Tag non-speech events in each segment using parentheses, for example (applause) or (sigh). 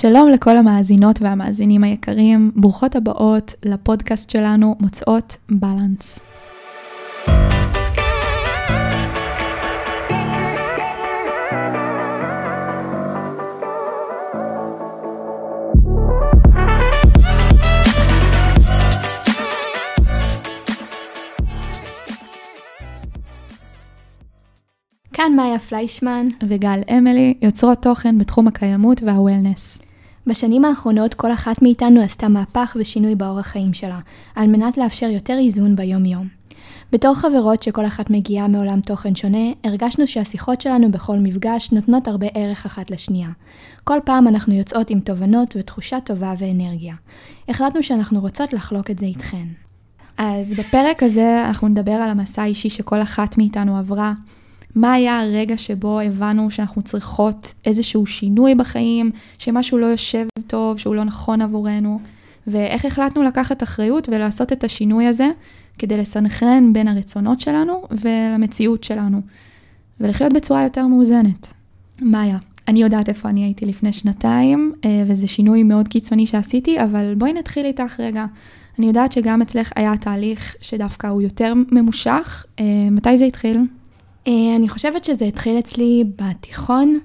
שלום לכל המאזינות והמאזינים היקרים, ברוכות הבאות לפודקאסט שלנו מוצאות בלנס. כאן מאיה פליישמן. וגל אמילי, יוצרות תוכן בתחום הקיימות והוולנס. בשנים האחרונות כל אחת מאיתנו עשתה מהפך ושינוי באורח חיים שלה, על מנת לאפשר יותר איזון ביום-יום. בתור חברות שכל אחת מגיעה מעולם תוכן שונה, הרגשנו שהשיחות שלנו בכל מפגש נותנות הרבה ערך אחת לשנייה. כל פעם אנחנו יוצאות עם תובנות ותחושה טובה ואנרגיה. החלטנו שאנחנו רוצות לחלוק את זה איתכן. אז בפרק הזה אנחנו נדבר על המסע האישי שכל אחת מאיתנו עברה, מה היה הרגע שבו הבנו שאנחנו צריכות איזשהו שינוי בחיים, שמשהו לא יושב טוב, שהוא לא נכון עבורנו, ואיך החלטנו לקחת אחריות ולעשות את השינוי הזה כדי לסנכרן בין הרצונות שלנו ולמציאות שלנו, ולחיות בצורה יותר מאוזנת. מאיה, אני יודעת איפה אני הייתי לפני שנתיים, אה, וזה שינוי מאוד קיצוני שעשיתי, אבל בואי נתחיל איתך רגע. אני יודעת שגם אצלך היה תהליך שדווקא הוא יותר ממושך. אה, מתי זה התחיל? אה, אני חושבת שזה התחיל אצלי בתיכון.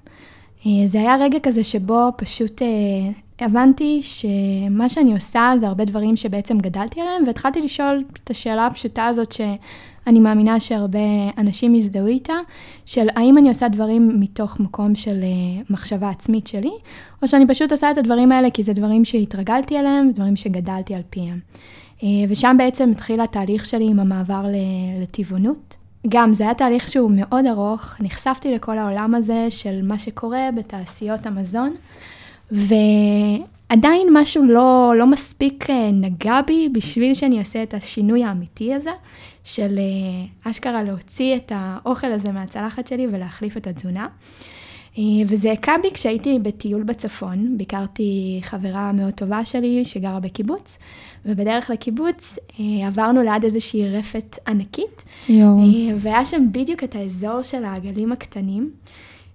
אה, זה היה רגע כזה שבו פשוט אה, הבנתי שמה שאני עושה זה הרבה דברים שבעצם גדלתי עליהם, והתחלתי לשאול את השאלה הפשוטה הזאת שאני מאמינה שהרבה אנשים יזדהו איתה, של האם אני עושה דברים מתוך מקום של מחשבה עצמית שלי, או שאני פשוט עושה את הדברים האלה כי זה דברים שהתרגלתי עליהם, דברים שגדלתי על פיהם. ושם בעצם התחיל התהליך שלי עם המעבר לטבעונות. גם, זה היה תהליך שהוא מאוד ארוך, נחשפתי לכל העולם הזה של מה שקורה בתעשיות המזון, ועדיין משהו לא, לא מספיק אה, נגע בי בשביל שאני אעשה את השינוי האמיתי הזה, של אה, אשכרה להוציא את האוכל הזה מהצלחת שלי ולהחליף את התזונה. אה, וזה הכה בי כשהייתי בטיול בצפון, ביקרתי חברה מאוד טובה שלי שגרה בקיבוץ, ובדרך לקיבוץ אה, עברנו ליד איזושהי רפת ענקית, יואו. אה, והיה שם בדיוק את האזור של העגלים הקטנים,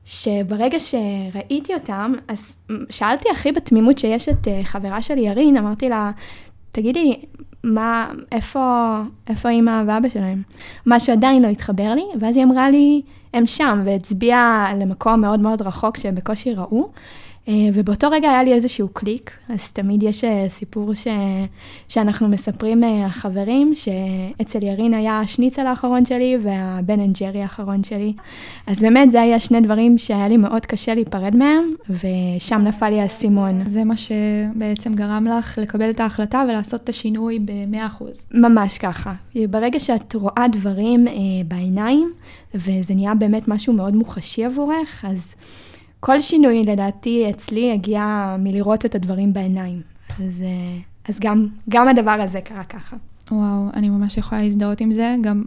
שברגע שראיתי אותם, אז שאלתי הכי בתמימות שיש את חברה שלי ירין, אמרתי לה, תגידי, מה, איפה, איפה אימא ואבא שלהם? משהו עדיין לא התחבר לי, ואז היא אמרה לי, הם שם, והצביעה למקום מאוד מאוד רחוק שהם בקושי ראו. אה, ובאותו רגע היה לי איזשהו קליק, אז תמיד יש אה, סיפור ש... שאנחנו מספרים אה, החברים, שאצל ירין היה השניצל האחרון שלי וה Ben and Jerry האחרון שלי. אז באמת זה היה שני דברים שהיה לי מאוד קשה להיפרד מהם, ושם נפל לי האסימון. זה מה שבעצם גרם לך לקבל את ההחלטה ולעשות את השינוי ב-100%. ממש ככה. ברגע שאת רואה דברים אה, בעיניים, וזה נהיה באמת משהו מאוד מוחשי עבורך, אז... כל שינוי לדעתי אצלי הגיע מלראות את הדברים בעיניים. אז, אה, אז גם, גם הדבר הזה קרה ככה. וואו, אני ממש יכולה להזדהות עם זה. גם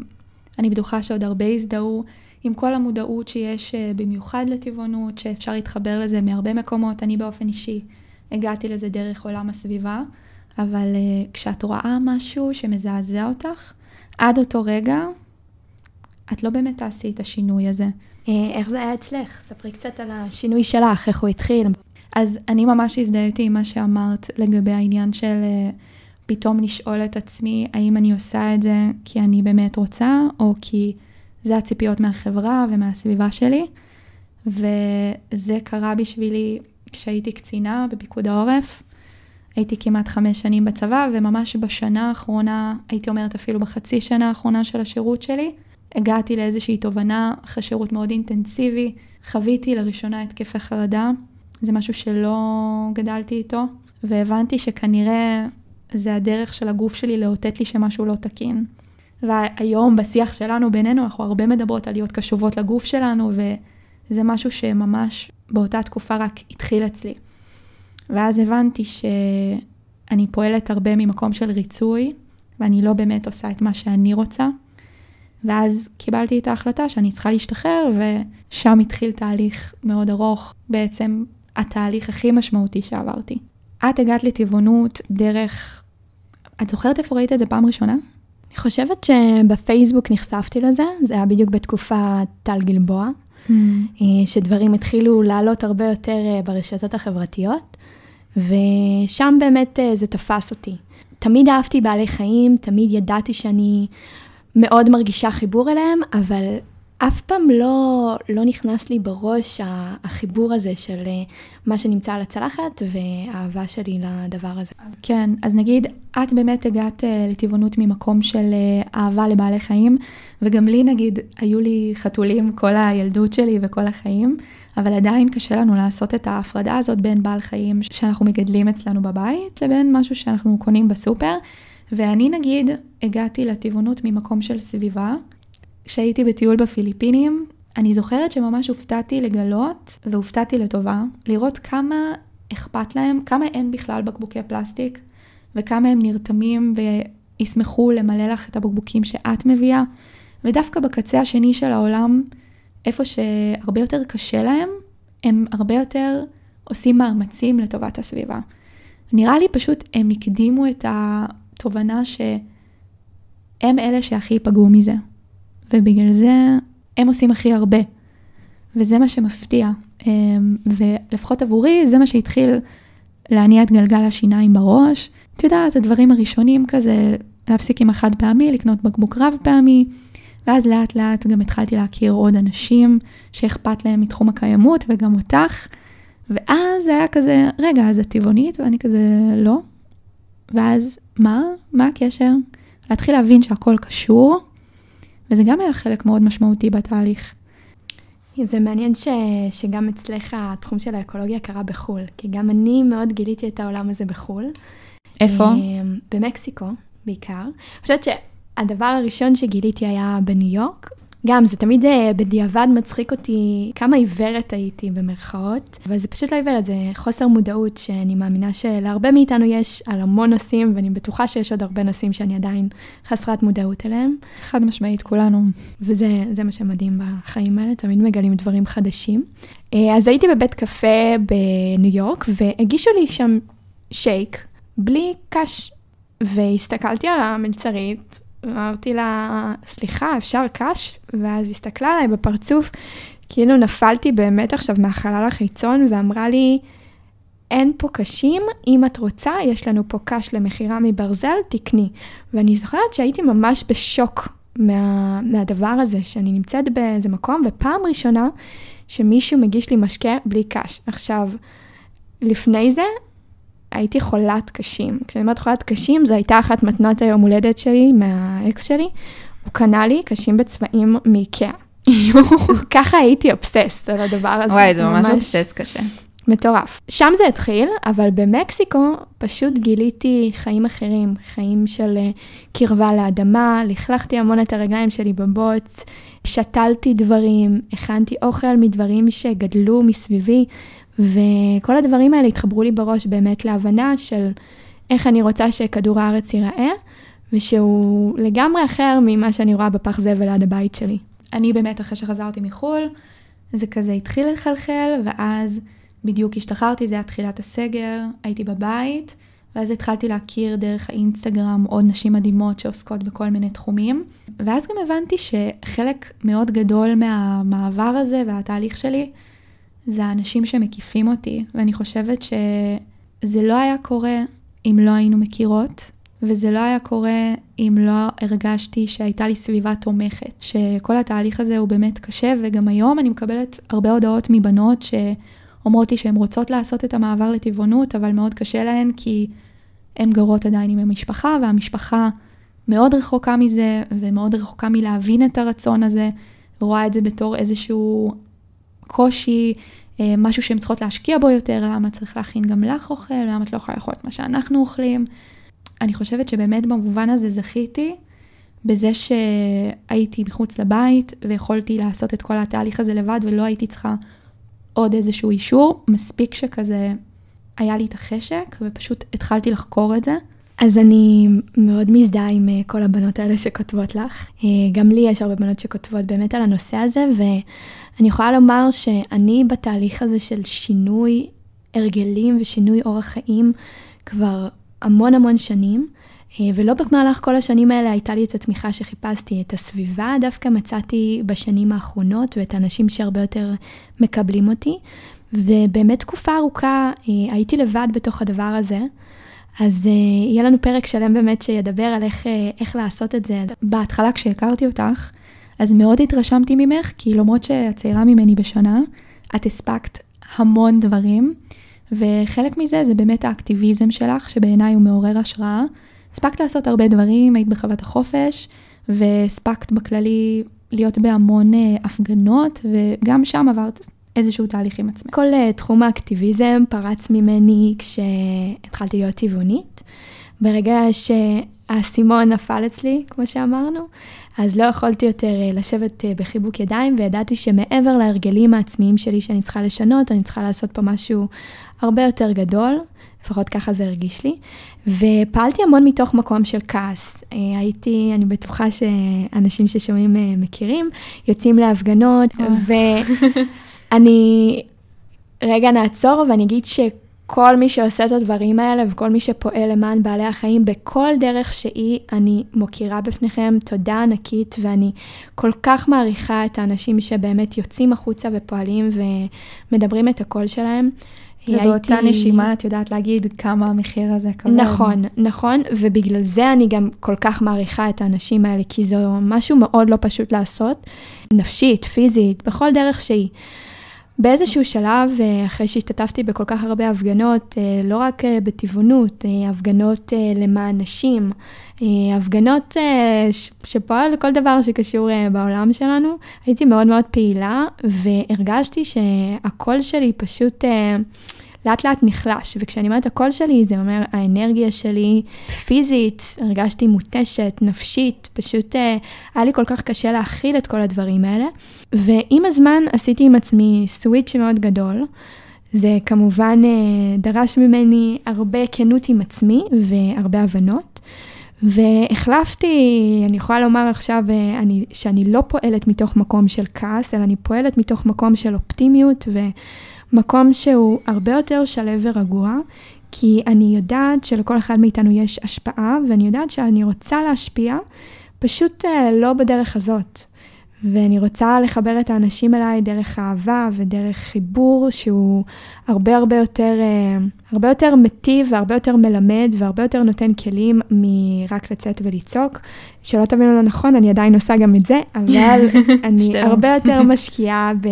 אני בטוחה שעוד הרבה יזדהו עם כל המודעות שיש אה, במיוחד לטבעונות, שאפשר להתחבר לזה מהרבה מקומות. אני באופן אישי הגעתי לזה דרך עולם הסביבה, אבל uh, כשאת רואה משהו שמזעזע אותך, עד אותו רגע, את לא באמת תעשי את השינוי הזה. אה, איך זה היה אצלך? ספרי קצת על השינוי שלך, איך הוא התחיל. אז אני ממש הזדהיתי עם מה שאמרת לגבי העניין של אה, פתאום לשאול את עצמי, האם אני עושה את זה כי אני באמת רוצה, או כי זה הציפיות מהחברה ומהסביבה שלי. וזה קרה בשבילי כשהייתי קצינה בפיקוד העורף. הייתי כמעט חמש שנים בצבא, וממש בשנה האחרונה, הייתי אומרת אפילו בחצי שנה האחרונה של השירות שלי, הגעתי לאיזושהי תובנה אחרי שירות מאוד אינטנסיבי, חוויתי לראשונה התקפי חרדה, זה משהו שלא גדלתי איתו, והבנתי שכנראה זה הדרך של הגוף שלי לאותת לי שמשהו לא תקין. והיום בשיח שלנו בינינו אנחנו הרבה מדברות על להיות קשובות לגוף שלנו, וזה משהו שממש באותה תקופה רק התחיל אצלי. ואז הבנתי שאני פועלת הרבה ממקום של ריצוי, ואני לא באמת עושה את מה שאני רוצה. ואז קיבלתי את ההחלטה שאני צריכה להשתחרר, ושם התחיל תהליך מאוד ארוך, בעצם התהליך הכי משמעותי שעברתי. את הגעת לטבעונות דרך... את זוכרת איפה ראית את זה פעם ראשונה? אני חושבת שבפייסבוק נחשפתי לזה, זה היה בדיוק בתקופה טל גלבוע, mm. אה, שדברים התחילו לעלות הרבה יותר אה, ברשתות החברתיות. ושם באמת אה, זה תפס אותי. תמיד אהבתי בעלי חיים, תמיד ידעתי שאני מאוד מרגישה חיבור אליהם, אבל אף פעם לא, לא נכנס לי בראש החיבור הזה של אה, מה שנמצא על הצלחת והאהבה שלי לדבר הזה. כן, אז נגיד, את באמת הגעת אה, לטבעונות ממקום של אה, אהבה לבעלי חיים, וגם לי נגיד, היו לי חתולים כל הילדות שלי וכל החיים, אבל עדיין קשה לנו לעשות את ההפרדה הזאת בין בעל חיים שאנחנו מגדלים אצלנו בבית, לבין משהו שאנחנו קונים בסופר. ואני נגיד, הגעתי לטבעונות ממקום של סביבה, כשהייתי בטיול בפיליפינים, אני זוכרת שממש הופתעתי לגלות, והופתעתי לטובה, לראות כמה אכפת להם, כמה אין בכלל בקבוקי פלסטיק, וכמה הם נרתמים וישמחו למלא לך את הבקבוקים שאת מביאה. ודווקא בקצה השני של העולם, איפה שהרבה יותר קשה להם, הם הרבה יותר עושים מאמצים לטובת הסביבה. נראה לי פשוט הם הקדימו את התובנה שהם אלה שהכי ייפגעו מזה. ובגלל זה הם עושים הכי הרבה. וזה מה שמפתיע. אמ, ולפחות עבורי, זה מה שהתחיל להניע את גלגל השיניים בראש. את יודעת, הדברים הראשונים כזה, להפסיק עם החד פעמי, לקנות בקבוק רב פעמי, ואז לאט לאט גם התחלתי להכיר עוד אנשים שאכפת להם מתחום הקיימות, וגם אותך. ואז היה כזה, רגע, אז את טבעונית? ואני כזה, לא. ואז, מה? מה הקשר? להתחיל להבין שהכל קשור, וזה גם היה חלק מאוד משמעותי בתהליך. זה מעניין ש, שגם אצלך התחום של האקולוגיה קרה בחו"ל, כי גם אני מאוד גיליתי את העולם הזה בחו"ל. איפה? אה, במקסיקו בעיקר. אני חושבת שהדבר הראשון שגיליתי היה בניו יורק, גם, זה תמיד אה, בדיעבד מצחיק אותי כמה עיוורת הייתי במרכאות, אבל זה פשוט לא עיוורת, זה חוסר מודעות שאני מאמינה שלהרבה מאיתנו יש על המון נושאים, ואני בטוחה שיש עוד הרבה נושאים שאני עדיין חסרת מודעות אליהם. חד משמעית, כולנו. וזה מה שמדהים בחיים האלה, תמיד מגלים דברים חדשים. אה, אז הייתי בבית קפה בניו יורק, והגישו לי שם שייק בלי קש, והסתכלתי על המלצרית, אמרתי לה, סליחה, אפשר קש? ואז הסתכלה עליי בפרצוף, כאילו נפלתי באמת עכשיו מהחלל החיצון, ואמרה לי, אין פה קשים, אם את רוצה, יש לנו פה קש למכירה מברזל, תקני. ואני זוכרת שהייתי ממש בשוק מה, מהדבר הזה, שאני נמצאת באיזה מקום, ופעם ראשונה שמישהו מגיש לי משקה בלי קש. עכשיו, לפני זה, הייתי חולת קשים. כשאני אומרת חולת קשים, זו הייתה אחת מתנות היום הולדת שלי, מהאקס שלי. הוא קנה לי קשים בצבעים מאיקאה. (laughs) ככה הייתי אובססט על הדבר הזה. וואי, זה ממש אובססט קשה. מטורף. שם זה התחיל, אבל במקסיקו פשוט גיליתי חיים אחרים, חיים של אה, קרבה לאדמה, לכלכתי המון את הרגליים שלי בבוץ, שתלתי דברים, הכנתי אוכל מדברים שגדלו מסביבי, וכל הדברים האלה התחברו לי בראש באמת להבנה של איך אני רוצה שכדור הארץ ייראה, ושהוא לגמרי אחר ממה שאני רואה בפח זבל ליד הבית שלי. אני באמת, אחרי שחזרתי מחו"ל, זה כזה התחיל לחלחל, ואז בדיוק השתחררתי, זה היה תחילת הסגר, הייתי בבית, ואז התחלתי להכיר דרך האינסטגרם עוד נשים מדהימות שעוסקות בכל מיני תחומים. ואז גם הבנתי שחלק מאוד גדול מהמעבר הזה והתהליך שלי, זה האנשים שמקיפים אותי, ואני חושבת שזה לא היה קורה אם לא היינו מכירות, וזה לא היה קורה אם לא הרגשתי שהייתה לי סביבה תומכת, שכל התהליך הזה הוא באמת קשה, וגם היום אני מקבלת הרבה הודעות מבנות שאומרות לי שהן רוצות לעשות את המעבר לטבעונות, אבל מאוד קשה להן כי הן גרות עדיין עם המשפחה, והמשפחה מאוד רחוקה מזה, ומאוד רחוקה מלהבין את הרצון הזה, רואה את זה בתור איזשהו קושי, אה, משהו שהן צריכות להשקיע בו יותר, למה צריך להכין גם לך אוכל, למה את לא יכולה לאכול את מה שאנחנו אוכלים. אני חושבת שבאמת במובן הזה זכיתי בזה שהייתי מחוץ לבית ויכולתי לעשות את כל התהליך הזה לבד ולא הייתי צריכה עוד איזשהו אישור, מספיק שכזה היה לי את החשק ופשוט התחלתי לחקור את זה. אז אני מאוד מזדהה עם אה, כל הבנות האלה שכותבות לך. אה, גם לי יש הרבה בנות שכותבות באמת על הנושא הזה, ואני יכולה לומר שאני בתהליך הזה של שינוי הרגלים ושינוי אורח חיים כבר המון המון שנים, אה, ולא במהלך כל השנים האלה הייתה לי את התמיכה שחיפשתי. את הסביבה דווקא מצאתי בשנים האחרונות, ואת האנשים שהרבה יותר מקבלים אותי. ובאמת תקופה ארוכה הייתי לבד בתוך הדבר הזה. אז uh, יהיה לנו פרק שלם באמת שידבר על איך, uh, איך לעשות את זה. בהתחלה כשהכרתי אותך, אז מאוד התרשמתי ממך, כי למרות שאת צעירה ממני בשנה, את הספקת המון דברים, וחלק מזה זה באמת האקטיביזם שלך, שבעיניי הוא מעורר השראה. הספקת לעשות הרבה דברים, היית בחוות החופש, והספקת בכללי להיות בהמון uh, הפגנות, וגם שם עברת איזשהו תהליך עם עצמך. כל uh, תחום האקטיביזם פרץ ממני כשהתחלתי להיות טבעונית. ברגע שהאסימון נפל אצלי, כמו שאמרנו, אז לא יכולתי יותר uh, לשבת uh, בחיבוק ידיים, וידעתי שמעבר להרגלים העצמיים שלי שאני צריכה לשנות, אני צריכה לעשות פה משהו הרבה יותר גדול, לפחות ככה זה הרגיש לי. ופעלתי המון מתוך מקום של כעס. הייתי, אני בטוחה שאנשים ששומעים מכירים, יוצאים להפגנות, ו... (laughs) אני רגע נעצור ואני אגיד שכל מי שעושה את הדברים האלה וכל מי שפועל למען בעלי החיים בכל דרך שהיא, אני מוקירה בפניכם תודה ענקית ואני כל כך מעריכה את האנשים שבאמת יוצאים החוצה ופועלים ומדברים את הקול שלהם. ובאותה הייתי... נשימה את יודעת להגיד כמה המחיר הזה כבד. נכון, נכון, ובגלל זה אני גם כל כך מעריכה את האנשים האלה, כי זה משהו מאוד לא פשוט לעשות, נפשית, פיזית, בכל דרך שהיא. באיזשהו שלב, אה, אחרי שהשתתפתי בכל כך הרבה הפגנות, אה, לא רק אה, בטבעונות, הפגנות למען נשים, הפגנות שפועל לכל דבר שקשור בעולם שלנו, הייתי מאוד מאוד פעילה, והרגשתי שהקול שלי פשוט... לאט לאט נחלש, וכשאני אומרת הקול שלי, זה אומר האנרגיה שלי פיזית, הרגשתי מותשת, נפשית, פשוט אה, היה לי כל כך קשה להכיל את כל הדברים האלה. ועם הזמן עשיתי עם עצמי סוויץ' מאוד גדול. זה כמובן אה, דרש ממני הרבה כנות עם עצמי והרבה הבנות. והחלפתי, אני יכולה לומר עכשיו אה, אני, שאני לא פועלת מתוך מקום של כעס, אלא אני פועלת מתוך מקום של אופטימיות ו... מקום שהוא הרבה יותר שלו ורגוע, כי אני יודעת שלכל אחד מאיתנו יש השפעה, ואני יודעת שאני רוצה להשפיע, פשוט uh, לא בדרך הזאת. ואני רוצה לחבר את האנשים אליי דרך אהבה ודרך חיבור שהוא הרבה הרבה יותר, אה, הרבה יותר מטיב והרבה יותר מלמד והרבה יותר נותן כלים מרק לצאת ולצעוק. שלא תבינו לא נכון, אני עדיין עושה גם את זה, אבל (laughs) אני הרבה יותר משקיעה ב,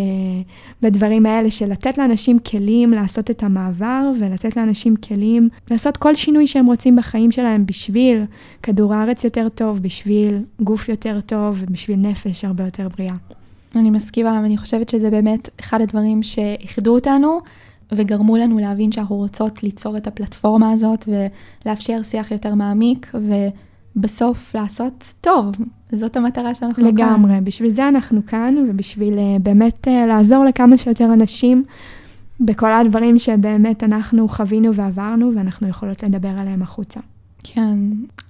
בדברים האלה של לתת לאנשים כלים לעשות את המעבר ולתת לאנשים כלים לעשות כל שינוי שהם רוצים בחיים שלהם בשביל כדור הארץ יותר טוב, בשביל גוף יותר טוב ובשביל נפש הרבה יותר בריאה. אני מסכימה, ואני חושבת שזה באמת אחד הדברים שאיחדו אותנו. וגרמו לנו להבין שאנחנו רוצות ליצור את הפלטפורמה הזאת ולאפשר שיח יותר מעמיק ובסוף לעשות טוב. זאת המטרה שאנחנו לגמרי. כאן. לגמרי, בשביל זה אנחנו כאן ובשביל uh, באמת uh, לעזור לכמה שיותר אנשים בכל הדברים שבאמת אנחנו חווינו ועברנו ואנחנו יכולות לדבר עליהם החוצה. כן,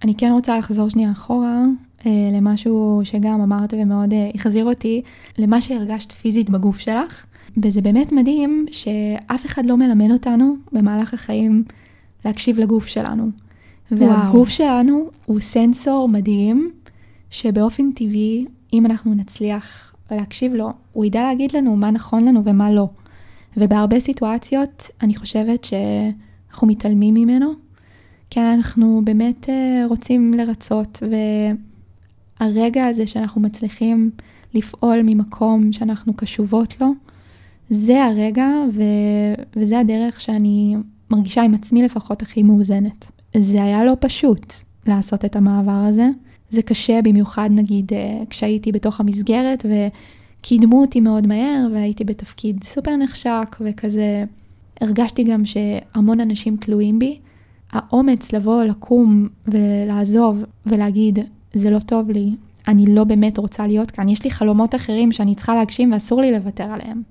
אני כן רוצה לחזור שנייה אחורה uh, למשהו שגם אמרת ומאוד החזיר אותי, למה שהרגשת פיזית בגוף שלך. וזה באמת מדהים שאף אחד לא מלמד אותנו במהלך החיים להקשיב לגוף שלנו. והגוף וואו. שלנו הוא סנסור מדהים, שבאופן טבעי, אם אנחנו נצליח להקשיב לו, הוא ידע להגיד לנו מה נכון לנו ומה לא. ובהרבה סיטואציות אני חושבת שאנחנו מתעלמים ממנו, כי אנחנו באמת אה, רוצים לרצות, והרגע הזה שאנחנו מצליחים לפעול ממקום שאנחנו קשובות לו, זה הרגע ו... וזה הדרך שאני מרגישה עם עצמי לפחות הכי מאוזנת. זה היה לא פשוט לעשות את המעבר הזה. זה קשה במיוחד נגיד אה, כשהייתי בתוך המסגרת וקידמו אותי מאוד מהר והייתי בתפקיד סופר נחשק וכזה הרגשתי גם שהמון אנשים תלויים בי. האומץ לבוא, לקום ולעזוב ולהגיד זה לא טוב לי, אני לא באמת רוצה להיות כאן, יש לי חלומות אחרים שאני צריכה להגשים ואסור לי לוותר עליהם.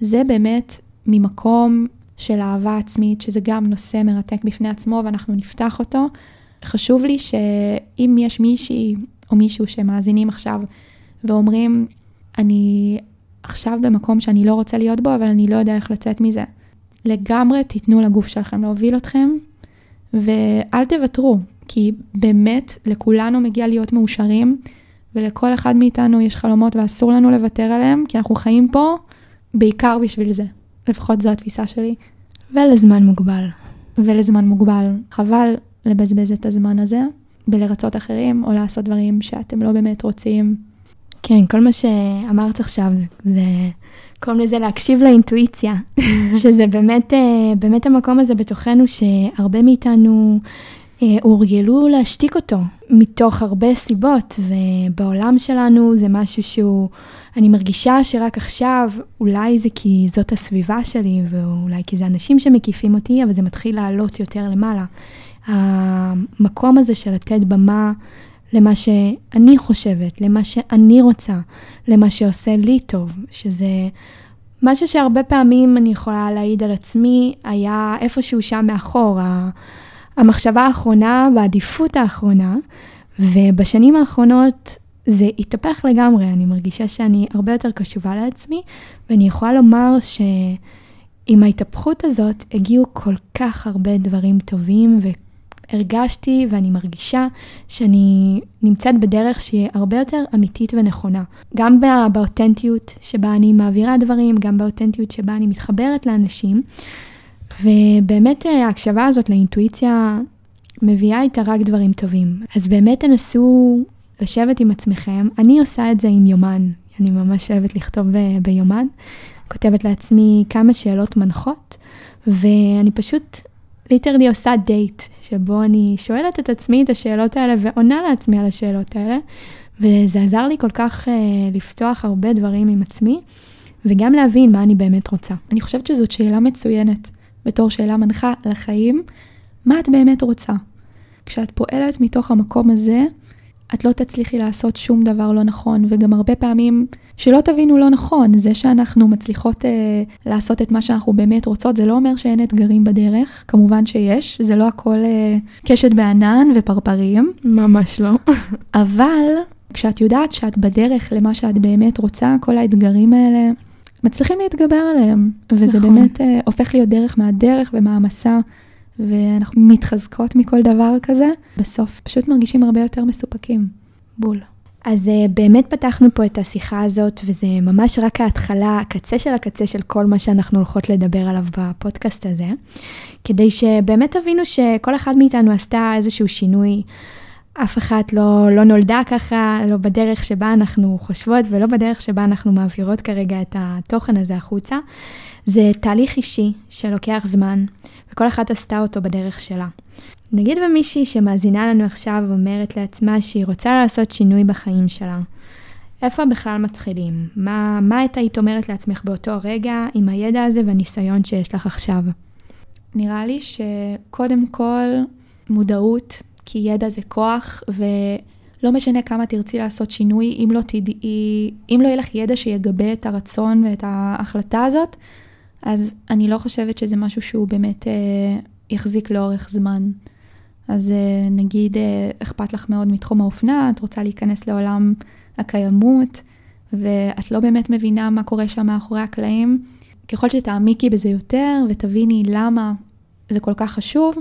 זה באמת ממקום של אהבה עצמית, שזה גם נושא מרתק בפני עצמו ואנחנו נפתח אותו. חשוב לי שאם יש מישהי או מישהו שמאזינים עכשיו ואומרים, אני עכשיו במקום שאני לא רוצה להיות בו, אבל אני לא יודע איך לצאת מזה. לגמרי תיתנו לגוף שלכם להוביל אתכם, ואל תוותרו, כי באמת לכולנו מגיע להיות מאושרים, ולכל אחד מאיתנו יש חלומות ואסור לנו לוותר עליהם, כי אנחנו חיים פה בעיקר בשביל זה, לפחות זו התפיסה שלי. ולזמן מוגבל. ולזמן מוגבל. חבל לבזבז את הזמן הזה בלרצות אחרים, או לעשות דברים שאתם לא באמת רוצים. כן, כל מה שאמרת עכשיו, זה, קוראים לזה להקשיב לאינטואיציה, (laughs) שזה באמת, אה, באמת המקום הזה בתוכנו, שהרבה מאיתנו הורגלו להשתיק אותו, מתוך הרבה סיבות, ובעולם שלנו זה משהו שהוא, אני מרגישה שרק עכשיו, אולי זה כי זאת הסביבה שלי, ואולי כי זה אנשים שמקיפים אותי, אבל זה מתחיל לעלות יותר למעלה. המקום הזה של לתת במה למה שאני חושבת, למה שאני רוצה, למה שעושה לי טוב, שזה משהו שהרבה פעמים אני יכולה להעיד על עצמי, היה איפשהו שם מאחור, המחשבה האחרונה והעדיפות האחרונה, ובשנים האחרונות זה התהפך לגמרי, אני מרגישה שאני הרבה יותר קשובה לעצמי, ואני יכולה לומר שעם ההתהפכות הזאת הגיעו כל כך הרבה דברים טובים הרגשתי ואני מרגישה שאני נמצאת בדרך שהיא הרבה יותר אמיתית ונכונה. גם באותנטיות שבה אני מעבירה דברים, גם באותנטיות שבה אני מתחברת לאנשים. ובאמת אה, ההקשבה הזאת לאינטואיציה מביאה איתה רק דברים טובים. אז באמת תנסו לשבת עם עצמכם. אני עושה את זה עם יומן. אני ממש אוהבת לכתוב אה, ביומן. כותבת לעצמי כמה שאלות מנחות, ואני פשוט literally עושה דייט, שבו אני שואלת את עצמי את השאלות האלה ועונה לעצמי על השאלות האלה, וזה עזר לי כל כך אה, לפתוח הרבה דברים עם עצמי, וגם להבין מה אני באמת רוצה. אני חושבת שזאת שאלה מצוינת, בתור שאלה מנחה לחיים, מה את באמת רוצה? כשאת פועלת מתוך המקום הזה, את לא תצליחי לעשות שום דבר לא נכון, וגם הרבה פעמים, שלא תבינו לא נכון, זה שאנחנו מצליחות אה, לעשות את מה שאנחנו באמת רוצות, זה לא אומר שאין אתגרים בדרך, כמובן שיש, זה לא הכל אה, קשת בענן ופרפרים. ממש לא. אבל כשאת יודעת שאת בדרך למה שאת באמת רוצה, כל האתגרים האלה, מצליחים להתגבר עליהם, וזה נכון. באמת אה, הופך להיות דרך מהדרך ומהמסע. ואנחנו מתחזקות מכל דבר כזה, בסוף פשוט מרגישים הרבה יותר מסופקים. בול. אז uh, באמת פתחנו פה את השיחה הזאת, וזה ממש רק ההתחלה, הקצה של הקצה של כל מה שאנחנו הולכות לדבר עליו בפודקאסט הזה, כדי שבאמת תבינו שכל אחד מאיתנו עשתה איזשהו שינוי. אף אחת לא, לא נולדה ככה, לא בדרך שבה אנחנו חושבות ולא בדרך שבה אנחנו מעבירות כרגע את התוכן הזה החוצה. זה תהליך אישי שלוקח זמן, וכל אחת עשתה אותו בדרך שלה. נגיד במישהי שמאזינה לנו עכשיו אומרת לעצמה שהיא רוצה לעשות שינוי בחיים שלה. איפה בכלל מתחילים? מה, מה את היית אומרת לעצמך באותו רגע עם הידע הזה והניסיון שיש לך עכשיו? נראה לי שקודם כל מודעות, כי ידע זה כוח, ולא משנה כמה תרצי לעשות שינוי, אם לא תדעי, אם לא יהיה לך ידע שיגבה את הרצון ואת ההחלטה הזאת, אז אני לא חושבת שזה משהו שהוא באמת אה, יחזיק לאורך זמן. אז אה, נגיד אה, אכפת לך מאוד מתחום האופנה, את רוצה להיכנס לעולם הקיימות, ואת לא באמת מבינה מה קורה שם מאחורי הקלעים. ככל שתעמיקי בזה יותר ותביני למה זה כל כך חשוב,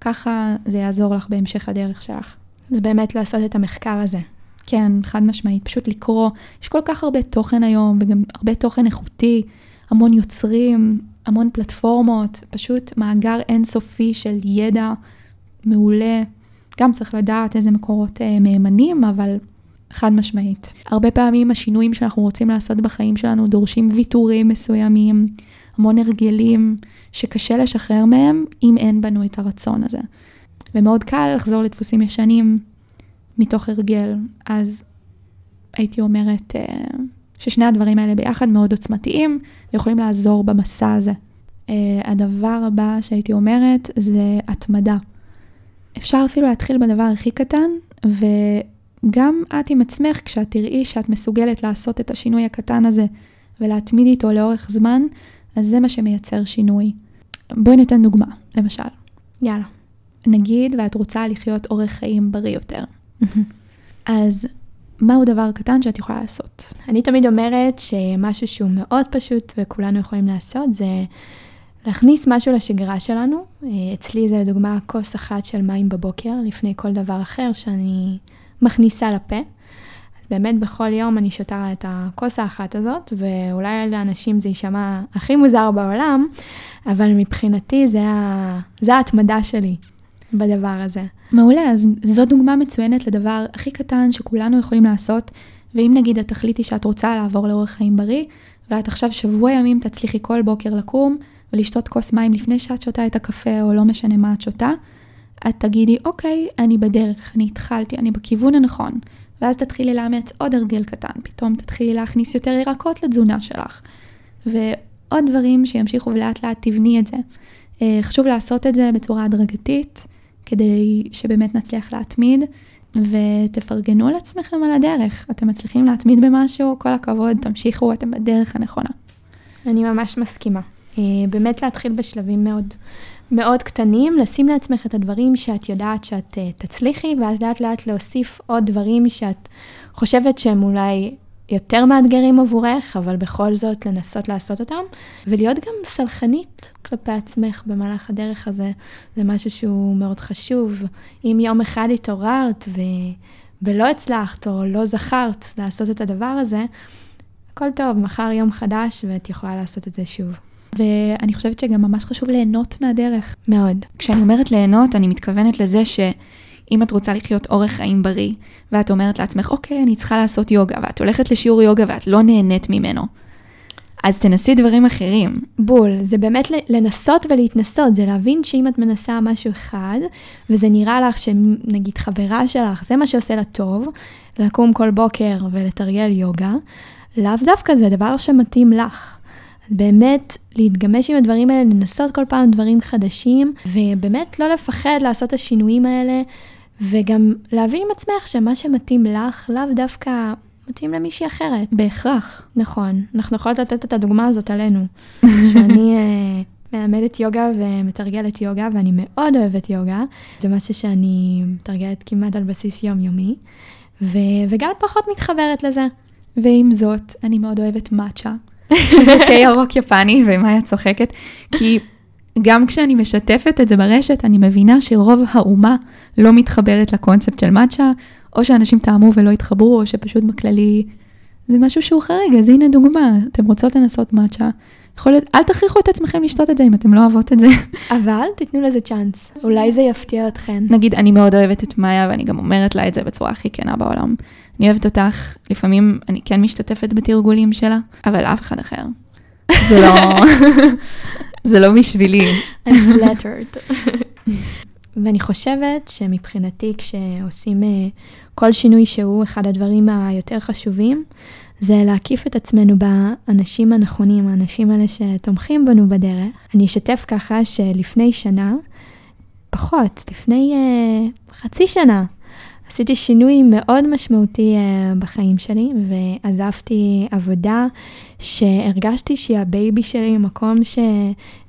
ככה זה יעזור לך בהמשך הדרך שלך. אז באמת לעשות את המחקר הזה. כן, חד משמעית, פשוט לקרוא. יש כל כך הרבה תוכן היום, וגם הרבה תוכן איכותי. המון יוצרים, המון פלטפורמות, פשוט מאגר אינסופי של ידע מעולה. גם צריך לדעת איזה מקורות אה, מהימנים, אבל חד משמעית. הרבה פעמים השינויים שאנחנו רוצים לעשות בחיים שלנו דורשים ויתורים מסוימים, המון הרגלים שקשה לשחרר מהם אם אין בנו את הרצון הזה. ומאוד קל לחזור לדפוסים ישנים מתוך הרגל. אז הייתי אומרת, אה, ששני הדברים האלה ביחד מאוד עוצמתיים ויכולים לעזור במסע הזה. Uh, הדבר הבא שהייתי אומרת זה התמדה. אפשר אפילו להתחיל בדבר הכי קטן, וגם את עם עצמך, כשאת תראי שאת מסוגלת לעשות את השינוי הקטן הזה ולהתמיד איתו לאורך זמן, אז זה מה שמייצר שינוי. בואי ניתן דוגמה, למשל. יאללה. נגיד ואת רוצה לחיות אורך חיים בריא יותר. אז מהו דבר קטן שאת יכולה לעשות? אני תמיד אומרת שמשהו שהוא מאוד פשוט וכולנו יכולים לעשות זה להכניס משהו לשגרה שלנו. אה, אצלי זה לדוגמה כוס אחת של מים בבוקר לפני כל דבר אחר שאני מכניסה לפה. באמת בכל יום אני שותה את הכוס האחת הזאת, ואולי לאנשים זה יישמע הכי מוזר בעולם, אבל מבחינתי זה, ה... זה ההתמדה שלי בדבר הזה. מעולה, אז זו דוגמה מצוינת לדבר הכי קטן שכולנו יכולים לעשות, ואם נגיד התכלית היא שאת רוצה לעבור לאורח חיים בריא, ואת עכשיו שבוע ימים תצליחי כל בוקר לקום ולשתות כוס מים לפני שאת שותה את הקפה, או לא משנה מה את שותה, את תגידי, אוקיי, אני בדרך, אני התחלתי, אני בכיוון הנכון. ואז תתחילי לאמץ עוד הרגל קטן, פתאום תתחילי להכניס יותר ירקות לתזונה שלך. ועוד דברים שימשיכו ולאט לאט תבני את זה. אה, חשוב לעשות את זה בצורה הדרגתית, כדי שבאמת נצליח להתמיד, ותפרגנו לעצמכם על הדרך. אתם מצליחים להתמיד במשהו, כל הכבוד, תמשיכו, אתם בדרך הנכונה. אני ממש מסכימה. אה, באמת להתחיל בשלבים מאוד מאוד קטנים, לשים לעצמך את הדברים שאת יודעת שאת uh, תצליחי, ואז לאט לאט להוסיף עוד דברים שאת חושבת שהם אולי יותר מאתגרים עבורך, אבל בכל זאת לנסות לעשות אותם, ולהיות גם סלחנית כלפי עצמך במהלך הדרך הזה. זה משהו שהוא מאוד חשוב. אם יום אחד התעוררת ו... ולא הצלחת או לא זכרת לעשות את הדבר הזה, הכל טוב, מחר יום חדש ואת יכולה לעשות את זה שוב. ואני חושבת שגם ממש חשוב ליהנות מהדרך. מאוד. כשאני אומרת ליהנות, אני מתכוונת לזה שאם את רוצה לחיות אורך חיים בריא, ואת אומרת לעצמך, אוקיי, אני צריכה לעשות יוגה, ואת הולכת לשיעור יוגה ואת לא נהנית ממנו, אז תנסי דברים אחרים. בול, זה באמת לנסות ולהתנסות, זה להבין שאם את מנסה משהו אחד, וזה נראה לך שנגיד חברה שלך, זה מה שעושה לה טוב, לקום כל בוקר ולתרגל יוגה, לאו דווקא זה דבר שמתאים לך. באמת להתגמש עם הדברים האלה, לנסות כל פעם דברים חדשים, ובאמת לא לפחד לעשות את השינויים האלה, וגם להבין עם עצמך שמה שמתאים לך, לאו דווקא מתאים למישהי אחרת. בהכרח. נכון, אנחנו יכולות לתת את הדוגמה הזאת עלינו, (laughs) שאני... uh, מלמדת יוגה ומתרגלת יוגה, ואני מאוד אוהבת יוגה. זה משהו שאני מתרגלת כמעט על בסיס יומיומי, ו- וגל פחות מתחברת לזה. ועם זאת, אני מאוד אוהבת מאצ'ה, שזה תה ירוק יפני, ומאיה צוחקת, כי גם כשאני משתפת את זה ברשת, אני מבינה שרוב האומה לא מתחברת לקונספט של מאצ'ה, או שאנשים טעמו ולא התחברו, או שפשוט בכללי זה משהו שהוא חריג, אז הנה דוגמה, אתם רוצות לנסות מאצ'ה. יכול להיות, אל תכריחו את עצמכם לשתות את זה אם אתם לא אוהבות את זה. אבל תיתנו לזה צ'אנס, אולי זה יפתיע אתכן. נגיד, אני מאוד אוהבת את מאיה, ואני גם אומרת לה את זה בצורה הכי כנה בעולם. אני אוהבת אותך, לפעמים אני כן משתתפת בתרגולים שלה, אבל אף אחד אחר. זה לא, (laughs) זה לא בשבילי. I'm flattered. (laughs) ואני חושבת שמבחינתי, כשעושים אה, כל שינוי שהוא אחד הדברים היותר חשובים, זה להקיף את עצמנו באנשים הנכונים, האנשים האלה שתומכים בנו בדרך. אני אשתף ככה שלפני שנה, פחות, לפני אה, חצי שנה, עשיתי שינוי מאוד משמעותי אה, בחיים שלי, ועזבתי עבודה שהרגשתי שהיא ה baby שלי, מקום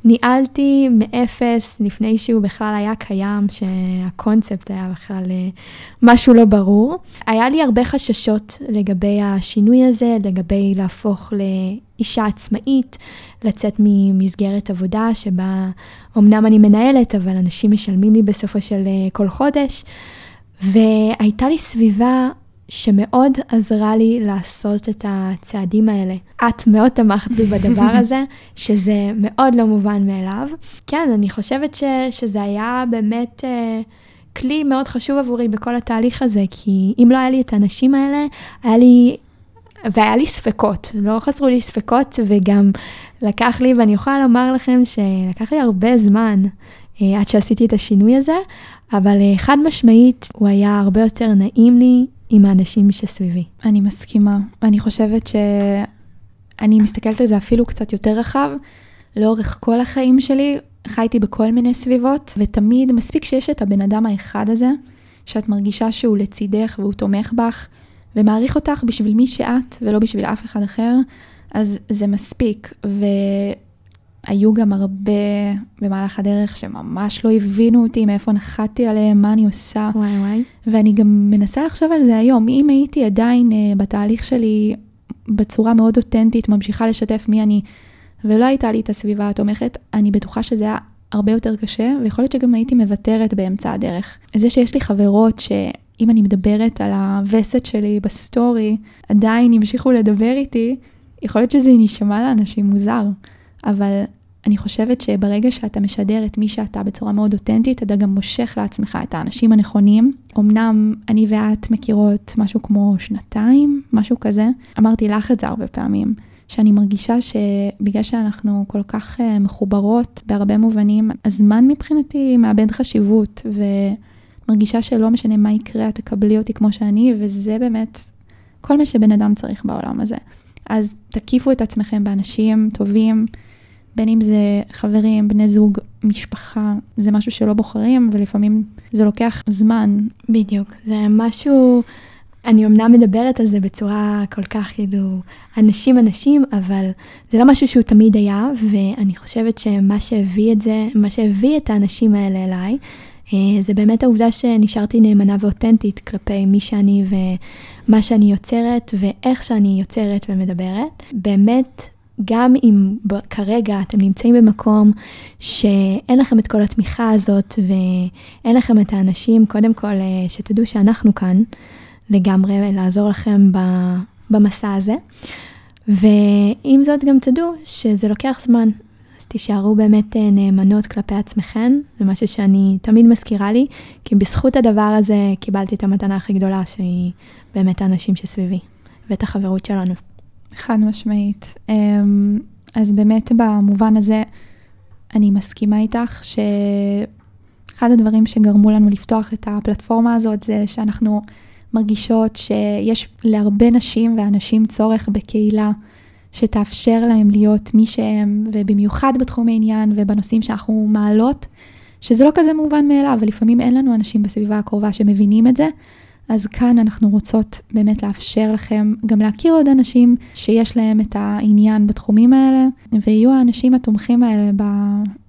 שניהלתי מאפס לפני שהוא בכלל היה קיים, שהקונספט היה בכלל אה, משהו לא ברור. היה לי הרבה חששות לגבי השינוי הזה, לגבי להפוך לאישה עצמאית, לצאת ממסגרת עבודה שבה אמנם אני מנהלת, אבל אנשים משלמים לי בסופו של uh, כל חודש. והייתה לי סביבה שמאוד עזרה לי לעשות את הצעדים האלה. את מאוד תמכת בי בדבר (laughs) הזה, שזה מאוד לא מובן מאליו. כן, אני חושבת ש, שזה היה באמת uh, כלי מאוד חשוב עבורי בכל התהליך הזה, כי אם לא היה לי את האנשים האלה, היה לי... והיה לי ספקות, לא חסרו לי ספקות, וגם לקח לי, ואני יכולה לומר לכם שלקח לי הרבה זמן עד שעשיתי את השינוי הזה, אבל uh, חד משמעית, הוא היה הרבה יותר נעים לי עם האנשים שסביבי. אני מסכימה. אני חושבת שאני מסתכלת על זה אפילו קצת יותר רחב. לאורך כל החיים שלי חייתי בכל מיני סביבות, ותמיד מספיק שיש את הבן אדם האחד הזה, שאת מרגישה שהוא לצידך והוא תומך בך, ומעריך אותך בשביל מי שאת ולא בשביל אף אחד אחר, אז זה מספיק. ו... היו גם הרבה במהלך הדרך שממש לא הבינו אותי, מאיפה נחתתי עליהם, מה אני עושה. וואי וואי. ואני גם מנסה לחשוב על זה היום. אם הייתי עדיין uh, בתהליך שלי בצורה מאוד אותנטית, ממשיכה לשתף מי אני, ולא הייתה לי את הסביבה התומכת, אני בטוחה שזה היה הרבה יותר קשה, ויכול להיות שגם הייתי מוותרת באמצע הדרך. זה שיש לי חברות ש... אם אני מדברת על הווסת שלי בסטורי, עדיין ימשיכו לדבר איתי, יכול להיות שזה נשמע לאנשים מוזר, אבל אני חושבת שברגע שאתה משדר את מי שאתה בצורה מאוד אותנטית, אתה גם מושך לעצמך את האנשים הנכונים. אמנם אני ואת מכירות משהו כמו שנתיים, משהו כזה. אמרתי לך את זה הרבה פעמים, שאני מרגישה שבגלל שאנחנו כל כך אה, מחוברות בהרבה מובנים, הזמן מבחינתי מאבד חשיבות, ומרגישה שלא משנה מה יקרה, את תקבלי אותי כמו שאני, וזה באמת כל מה שבן אדם צריך בעולם הזה. אז תקיפו את עצמכם באנשים טובים. בין אם זה חברים, בני זוג, משפחה, זה משהו שלא בוחרים, ולפעמים זה לוקח זמן. בדיוק, זה משהו, אני אמנם מדברת על זה בצורה כל כך כאילו, אנשים אנשים, אבל זה לא משהו שהוא תמיד היה, ואני חושבת שמה שהביא את זה, מה שהביא את האנשים האלה אליי, אה, זה באמת העובדה שנשארתי נאמנה ואותנטית כלפי מי שאני ומה שאני יוצרת ואיך שאני יוצרת ומדברת. באמת גם אם כרגע אתם נמצאים במקום שאין לכם את כל התמיכה הזאת ואין לכם את האנשים, קודם כל אה, שתדעו שאנחנו כאן לגמרי לעזור לכם במסע הזה. ועם זאת גם תדעו שזה לוקח זמן, אז תישארו באמת אה, נאמנות כלפי עצמכם, זה משהו שאני תמיד מזכירה לי, כי בזכות הדבר הזה קיבלתי את המתנה הכי גדולה, שהיא באמת האנשים שסביבי, ואת החברות שלנו. חד משמעית. אמ, אז באמת במובן הזה, אני מסכימה איתך שאחד הדברים שגרמו לנו לפתוח את הפלטפורמה הזאת זה שאנחנו מרגישות שיש להרבה נשים ואנשים צורך בקהילה שתאפשר להם להיות מי שהם, ובמיוחד בתחום העניין ובנושאים שאנחנו מעלות, שזה לא כזה מובן מאליו, ולפעמים אין לנו אנשים בסביבה הקרובה שמבינים את זה, אז כאן אנחנו רוצות באמת לאפשר לכם גם להכיר עוד אנשים שיש להם את העניין בתחומים האלה, ויהיו האנשים התומכים האלה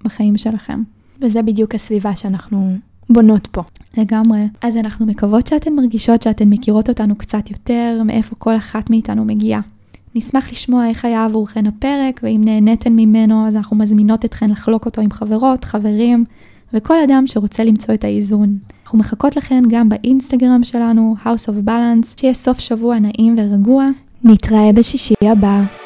בחיים שלכם. וזה בדיוק הסביבה שאנחנו בונות פה. לגמרי. אז אנחנו מקוות שאתן מרגישות שאתן מכירות אותנו קצת יותר, מאיפה כל אחת מאיתנו מגיעה. נשמח לשמוע איך היה עבורכן הפרק, ואם נהניתן ממנו, אז אנחנו מזמינות אתכן לחלוק אותו עם חברות, חברים, וכל אדם שרוצה למצוא את האיזון. אנחנו מחכות לכן גם באינסטגרם שלנו, House of Balance, שיהיה סוף שבוע נעים ורגוע. נתראה בשישי הבא.